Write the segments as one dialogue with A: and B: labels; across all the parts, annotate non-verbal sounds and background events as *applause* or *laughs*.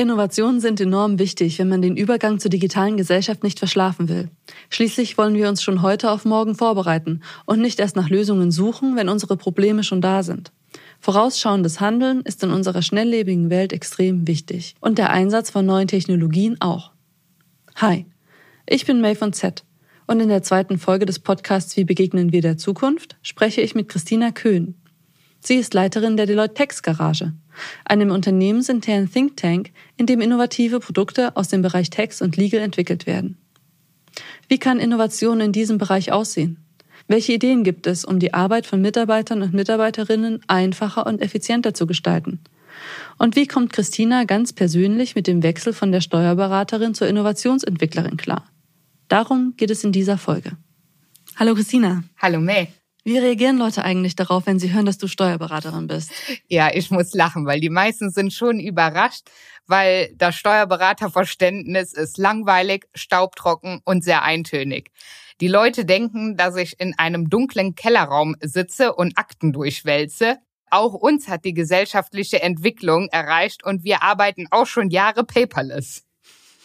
A: Innovationen sind enorm wichtig, wenn man den Übergang zur digitalen Gesellschaft nicht verschlafen will. Schließlich wollen wir uns schon heute auf morgen vorbereiten und nicht erst nach Lösungen suchen, wenn unsere Probleme schon da sind. Vorausschauendes Handeln ist in unserer schnelllebigen Welt extrem wichtig und der Einsatz von neuen Technologien auch. Hi, ich bin May von Z und in der zweiten Folge des Podcasts Wie begegnen wir der Zukunft spreche ich mit Christina Köhn. Sie ist Leiterin der Deloitte Tex Garage, einem unternehmensinternen Think Tank, in dem innovative Produkte aus dem Bereich Text und Legal entwickelt werden. Wie kann Innovation in diesem Bereich aussehen? Welche Ideen gibt es, um die Arbeit von Mitarbeitern und Mitarbeiterinnen einfacher und effizienter zu gestalten? Und wie kommt Christina ganz persönlich mit dem Wechsel von der Steuerberaterin zur Innovationsentwicklerin klar? Darum geht es in dieser Folge. Hallo Christina.
B: Hallo May.
A: Wie reagieren Leute eigentlich darauf, wenn sie hören, dass du Steuerberaterin bist?
B: Ja, ich muss lachen, weil die meisten sind schon überrascht, weil das Steuerberaterverständnis ist langweilig, staubtrocken und sehr eintönig. Die Leute denken, dass ich in einem dunklen Kellerraum sitze und Akten durchwälze. Auch uns hat die gesellschaftliche Entwicklung erreicht und wir arbeiten auch schon Jahre paperless.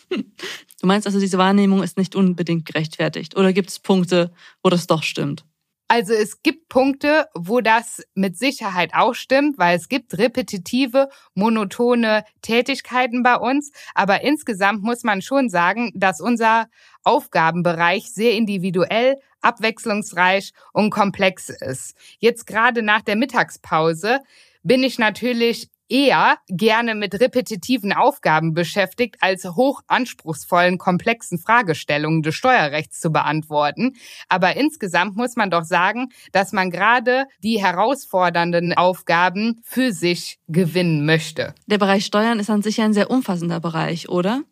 A: Du meinst also, diese Wahrnehmung ist nicht unbedingt gerechtfertigt? Oder gibt es Punkte, wo das doch stimmt?
B: Also es gibt Punkte, wo das mit Sicherheit auch stimmt, weil es gibt repetitive, monotone Tätigkeiten bei uns. Aber insgesamt muss man schon sagen, dass unser Aufgabenbereich sehr individuell, abwechslungsreich und komplex ist. Jetzt gerade nach der Mittagspause bin ich natürlich eher gerne mit repetitiven Aufgaben beschäftigt, als hochanspruchsvollen, komplexen Fragestellungen des Steuerrechts zu beantworten. Aber insgesamt muss man doch sagen, dass man gerade die herausfordernden Aufgaben für sich gewinnen möchte.
A: Der Bereich Steuern ist an sich ein sehr umfassender Bereich, oder?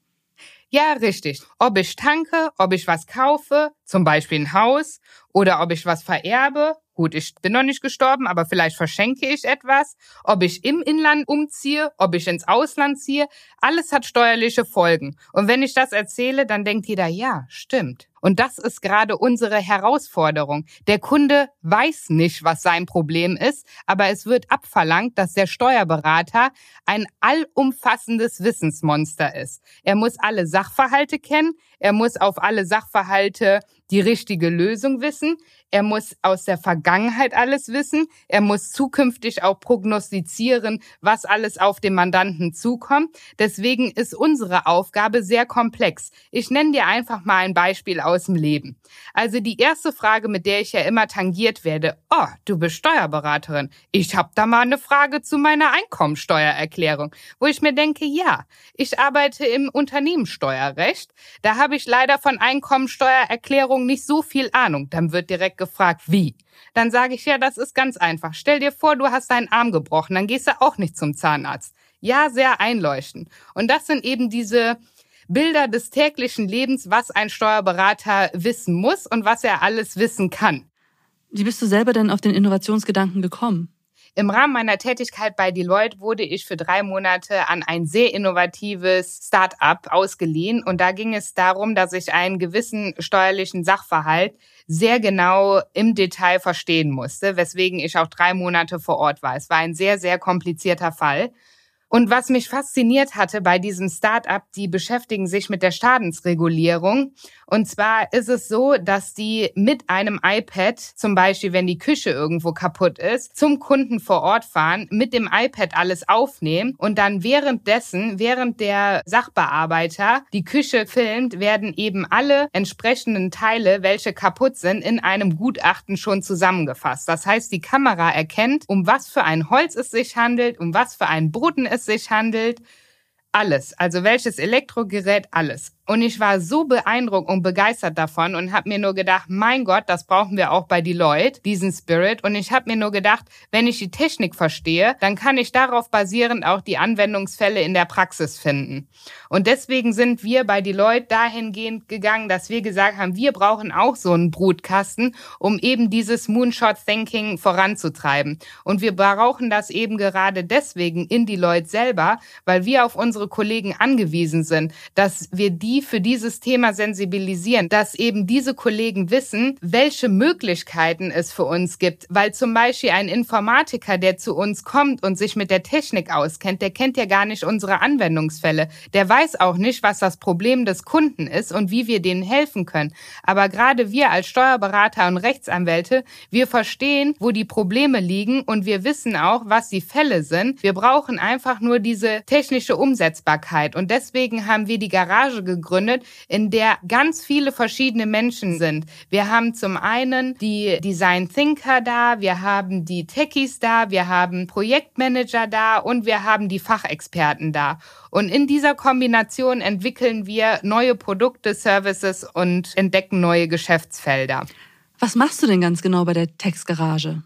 B: Ja, richtig. Ob ich tanke, ob ich was kaufe, zum Beispiel ein Haus, oder ob ich was vererbe Gut, ich bin noch nicht gestorben, aber vielleicht verschenke ich etwas. Ob ich im Inland umziehe, ob ich ins Ausland ziehe, alles hat steuerliche Folgen. Und wenn ich das erzähle, dann denkt jeder, ja, stimmt. Und das ist gerade unsere Herausforderung. Der Kunde weiß nicht, was sein Problem ist, aber es wird abverlangt, dass der Steuerberater ein allumfassendes Wissensmonster ist. Er muss alle Sachverhalte kennen, er muss auf alle Sachverhalte die richtige Lösung wissen. Er muss aus der Vergangenheit alles wissen. Er muss zukünftig auch prognostizieren, was alles auf den Mandanten zukommt. Deswegen ist unsere Aufgabe sehr komplex. Ich nenne dir einfach mal ein Beispiel aus dem Leben. Also die erste Frage, mit der ich ja immer tangiert werde, oh, du bist Steuerberaterin. Ich habe da mal eine Frage zu meiner Einkommensteuererklärung, wo ich mir denke, ja, ich arbeite im Unternehmenssteuerrecht. Da habe ich leider von Einkommensteuererklärung nicht so viel Ahnung. Dann wird direkt gefragt, wie? Dann sage ich, ja, das ist ganz einfach. Stell dir vor, du hast deinen Arm gebrochen, dann gehst du auch nicht zum Zahnarzt. Ja, sehr einleuchtend. Und das sind eben diese Bilder des täglichen Lebens, was ein Steuerberater wissen muss und was er alles wissen kann.
A: Wie bist du selber denn auf den Innovationsgedanken gekommen?
B: Im Rahmen meiner Tätigkeit bei Deloitte wurde ich für drei Monate an ein sehr innovatives Start-up ausgeliehen. Und da ging es darum, dass ich einen gewissen steuerlichen Sachverhalt sehr genau im Detail verstehen musste, weswegen ich auch drei Monate vor Ort war. Es war ein sehr, sehr komplizierter Fall. Und was mich fasziniert hatte bei diesem Startup, die beschäftigen sich mit der Schadensregulierung. Und zwar ist es so, dass die mit einem iPad, zum Beispiel wenn die Küche irgendwo kaputt ist, zum Kunden vor Ort fahren, mit dem iPad alles aufnehmen und dann währenddessen, während der Sachbearbeiter die Küche filmt, werden eben alle entsprechenden Teile, welche kaputt sind, in einem Gutachten schon zusammengefasst. Das heißt, die Kamera erkennt, um was für ein Holz es sich handelt, um was für einen Boden es sich handelt. Alles. Also welches Elektrogerät, alles. Und ich war so beeindruckt und begeistert davon und habe mir nur gedacht, mein Gott, das brauchen wir auch bei Deloitte, diesen Spirit. Und ich habe mir nur gedacht, wenn ich die Technik verstehe, dann kann ich darauf basierend auch die Anwendungsfälle in der Praxis finden. Und deswegen sind wir bei Deloitte dahingehend gegangen, dass wir gesagt haben, wir brauchen auch so einen Brutkasten, um eben dieses Moonshot Thinking voranzutreiben. Und wir brauchen das eben gerade deswegen in Deloitte selber, weil wir auf unsere Kollegen angewiesen sind, dass wir die die für dieses Thema sensibilisieren, dass eben diese Kollegen wissen, welche Möglichkeiten es für uns gibt. Weil zum Beispiel ein Informatiker, der zu uns kommt und sich mit der Technik auskennt, der kennt ja gar nicht unsere Anwendungsfälle. Der weiß auch nicht, was das Problem des Kunden ist und wie wir denen helfen können. Aber gerade wir als Steuerberater und Rechtsanwälte, wir verstehen, wo die Probleme liegen und wir wissen auch, was die Fälle sind. Wir brauchen einfach nur diese technische Umsetzbarkeit. Und deswegen haben wir die Garage gegründet, in der ganz viele verschiedene Menschen sind. Wir haben zum einen die Design Thinker da, wir haben die Techies da, wir haben Projektmanager da und wir haben die Fachexperten da. Und in dieser Kombination entwickeln wir neue Produkte, Services und entdecken neue Geschäftsfelder.
A: Was machst du denn ganz genau bei der Textgarage?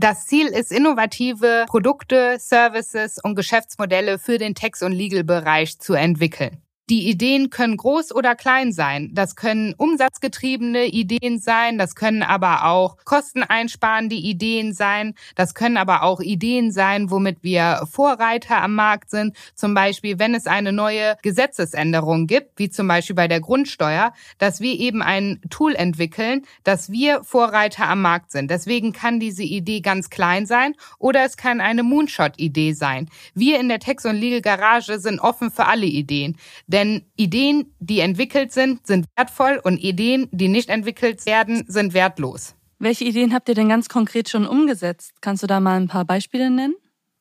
B: Das Ziel ist, innovative Produkte, Services und Geschäftsmodelle für den Text- und Legal-Bereich zu entwickeln. Die Ideen können groß oder klein sein. Das können umsatzgetriebene Ideen sein, das können aber auch kosteneinsparende Ideen sein, das können aber auch Ideen sein, womit wir Vorreiter am Markt sind. Zum Beispiel, wenn es eine neue Gesetzesänderung gibt, wie zum Beispiel bei der Grundsteuer, dass wir eben ein Tool entwickeln, dass wir Vorreiter am Markt sind. Deswegen kann diese Idee ganz klein sein oder es kann eine Moonshot-Idee sein. Wir in der Text- und Legal Garage sind offen für alle Ideen. Denn Ideen, die entwickelt sind, sind wertvoll und Ideen, die nicht entwickelt werden, sind wertlos.
A: Welche Ideen habt ihr denn ganz konkret schon umgesetzt? Kannst du da mal ein paar Beispiele nennen?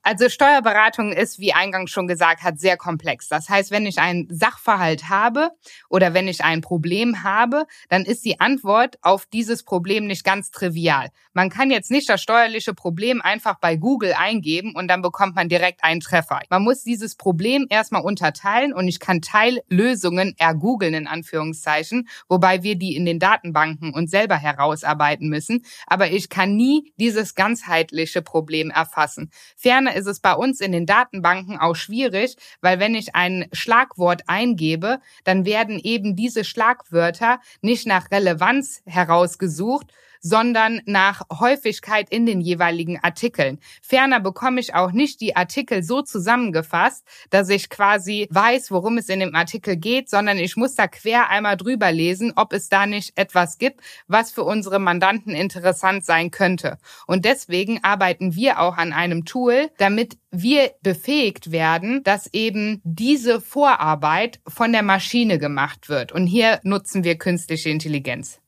B: Also Steuerberatung ist, wie eingangs schon gesagt hat, sehr komplex. Das heißt, wenn ich einen Sachverhalt habe oder wenn ich ein Problem habe, dann ist die Antwort auf dieses Problem nicht ganz trivial. Man kann jetzt nicht das steuerliche Problem einfach bei Google eingeben und dann bekommt man direkt einen Treffer. Man muss dieses Problem erstmal unterteilen und ich kann Teillösungen ergoogeln in Anführungszeichen, wobei wir die in den Datenbanken und selber herausarbeiten müssen. Aber ich kann nie dieses ganzheitliche Problem erfassen. Ferner ist es bei uns in den Datenbanken auch schwierig, weil wenn ich ein Schlagwort eingebe, dann werden eben diese Schlagwörter nicht nach Relevanz herausgesucht, sondern nach Häufigkeit in den jeweiligen Artikeln. Ferner bekomme ich auch nicht die Artikel so zusammengefasst, dass ich quasi weiß, worum es in dem Artikel geht, sondern ich muss da quer einmal drüber lesen, ob es da nicht etwas gibt, was für unsere Mandanten interessant sein könnte. Und deswegen arbeiten wir auch an einem Tool, damit wir befähigt werden, dass eben diese Vorarbeit von der Maschine gemacht wird. Und hier nutzen wir künstliche Intelligenz.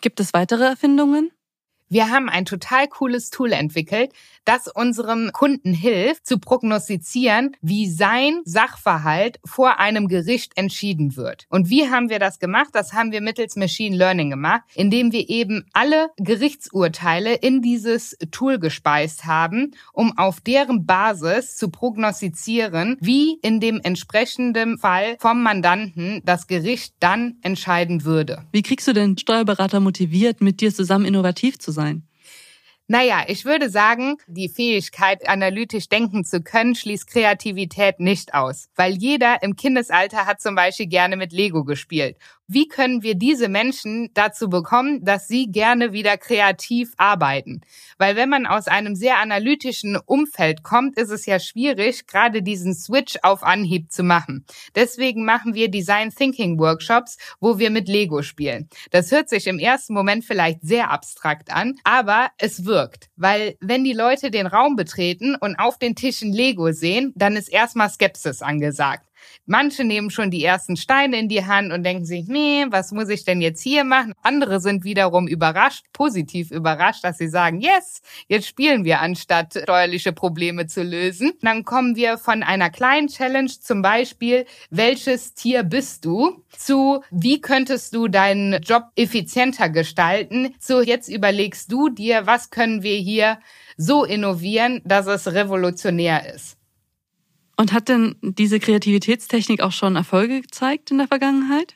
A: Gibt es weitere Erfindungen?
B: Wir haben ein total cooles Tool entwickelt, das unserem Kunden hilft, zu prognostizieren, wie sein Sachverhalt vor einem Gericht entschieden wird. Und wie haben wir das gemacht? Das haben wir mittels Machine Learning gemacht, indem wir eben alle Gerichtsurteile in dieses Tool gespeist haben, um auf deren Basis zu prognostizieren, wie in dem entsprechenden Fall vom Mandanten das Gericht dann entscheiden würde.
A: Wie kriegst du den Steuerberater motiviert, mit dir zusammen innovativ zu sein?
B: Naja, ich würde sagen, die Fähigkeit, analytisch denken zu können, schließt Kreativität nicht aus. Weil jeder im Kindesalter hat zum Beispiel gerne mit Lego gespielt. Wie können wir diese Menschen dazu bekommen, dass sie gerne wieder kreativ arbeiten? Weil wenn man aus einem sehr analytischen Umfeld kommt, ist es ja schwierig, gerade diesen Switch auf Anhieb zu machen. Deswegen machen wir Design Thinking Workshops, wo wir mit Lego spielen. Das hört sich im ersten Moment vielleicht sehr abstrakt an, aber es wirkt. Weil wenn die Leute den Raum betreten und auf den Tischen Lego sehen, dann ist erstmal Skepsis angesagt. Manche nehmen schon die ersten Steine in die Hand und denken sich, nee, was muss ich denn jetzt hier machen? Andere sind wiederum überrascht, positiv überrascht, dass sie sagen, yes, jetzt spielen wir, anstatt steuerliche Probleme zu lösen. Dann kommen wir von einer kleinen Challenge, zum Beispiel, welches Tier bist du, zu, wie könntest du deinen Job effizienter gestalten, zu, jetzt überlegst du dir, was können wir hier so innovieren, dass es revolutionär ist.
A: Und hat denn diese Kreativitätstechnik auch schon Erfolge gezeigt in der Vergangenheit?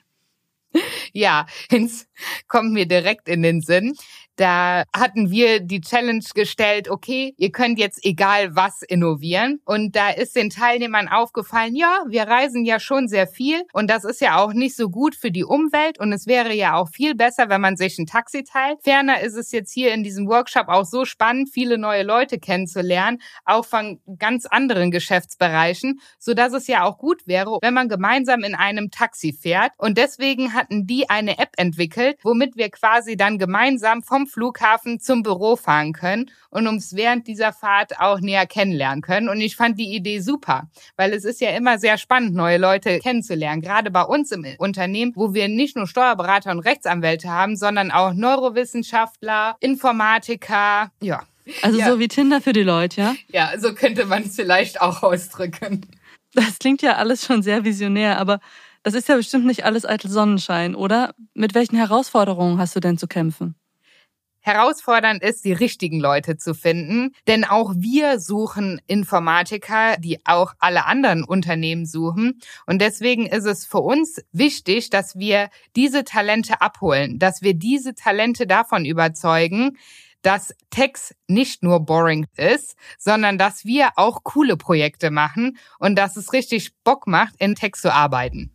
B: Ja, *laughs* ins kommt mir direkt in den Sinn. Da hatten wir die Challenge gestellt, okay, ihr könnt jetzt egal was innovieren. Und da ist den Teilnehmern aufgefallen, ja, wir reisen ja schon sehr viel und das ist ja auch nicht so gut für die Umwelt und es wäre ja auch viel besser, wenn man sich ein Taxi teilt. Ferner ist es jetzt hier in diesem Workshop auch so spannend, viele neue Leute kennenzulernen, auch von ganz anderen Geschäftsbereichen, so es ja auch gut wäre, wenn man gemeinsam in einem Taxi fährt. Und deswegen hatten die eine App entwickelt, womit wir quasi dann gemeinsam vom Flughafen zum Büro fahren können und uns während dieser Fahrt auch näher kennenlernen können. Und ich fand die Idee super, weil es ist ja immer sehr spannend, neue Leute kennenzulernen. Gerade bei uns im Unternehmen, wo wir nicht nur Steuerberater und Rechtsanwälte haben, sondern auch Neurowissenschaftler, Informatiker, ja.
A: Also
B: ja.
A: so wie Tinder für die Leute, ja?
B: Ja, so könnte man es vielleicht auch ausdrücken.
A: Das klingt ja alles schon sehr visionär, aber das ist ja bestimmt nicht alles eitel Sonnenschein, oder? Mit welchen Herausforderungen hast du denn zu kämpfen?
B: Herausfordernd ist, die richtigen Leute zu finden, denn auch wir suchen Informatiker, die auch alle anderen Unternehmen suchen. Und deswegen ist es für uns wichtig, dass wir diese Talente abholen, dass wir diese Talente davon überzeugen, dass Tex nicht nur boring ist, sondern dass wir auch coole Projekte machen und dass es richtig Bock macht, in Tex zu arbeiten.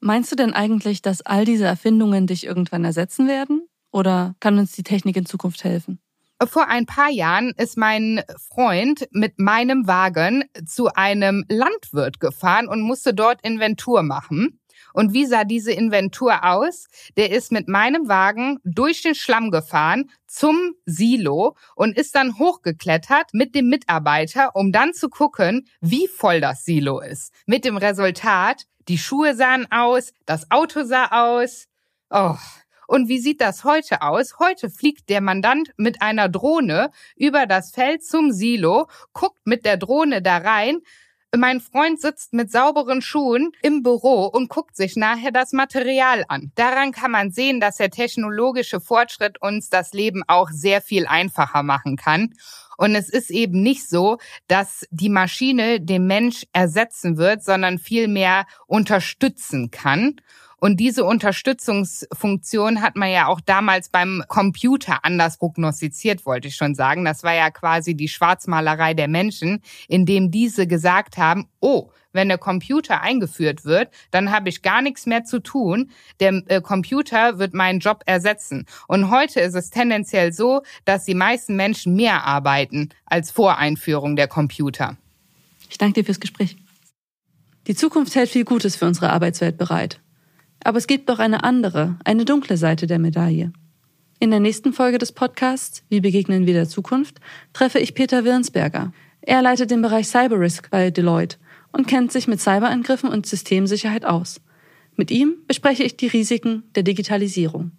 A: Meinst du denn eigentlich, dass all diese Erfindungen dich irgendwann ersetzen werden? Oder kann uns die Technik in Zukunft helfen?
B: Vor ein paar Jahren ist mein Freund mit meinem Wagen zu einem Landwirt gefahren und musste dort Inventur machen. Und wie sah diese Inventur aus? Der ist mit meinem Wagen durch den Schlamm gefahren zum Silo und ist dann hochgeklettert mit dem Mitarbeiter, um dann zu gucken, wie voll das Silo ist. Mit dem Resultat, die Schuhe sahen aus, das Auto sah aus. Oh, und wie sieht das heute aus? Heute fliegt der Mandant mit einer Drohne über das Feld zum Silo, guckt mit der Drohne da rein. Mein Freund sitzt mit sauberen Schuhen im Büro und guckt sich nachher das Material an. Daran kann man sehen, dass der technologische Fortschritt uns das Leben auch sehr viel einfacher machen kann. Und es ist eben nicht so, dass die Maschine den Mensch ersetzen wird, sondern vielmehr unterstützen kann. Und diese Unterstützungsfunktion hat man ja auch damals beim Computer anders prognostiziert, wollte ich schon sagen. Das war ja quasi die Schwarzmalerei der Menschen, indem diese gesagt haben, oh, wenn der Computer eingeführt wird, dann habe ich gar nichts mehr zu tun. Der äh, Computer wird meinen Job ersetzen. Und heute ist es tendenziell so, dass die meisten Menschen mehr arbeiten als vor Einführung der Computer.
A: Ich danke dir fürs Gespräch. Die Zukunft hält viel Gutes für unsere Arbeitswelt bereit. Aber es gibt noch eine andere, eine dunkle Seite der Medaille. In der nächsten Folge des Podcasts Wie begegnen wir der Zukunft treffe ich Peter Wirnsberger. Er leitet den Bereich Cyber-Risk bei Deloitte und kennt sich mit Cyberangriffen und Systemsicherheit aus. Mit ihm bespreche ich die Risiken der Digitalisierung.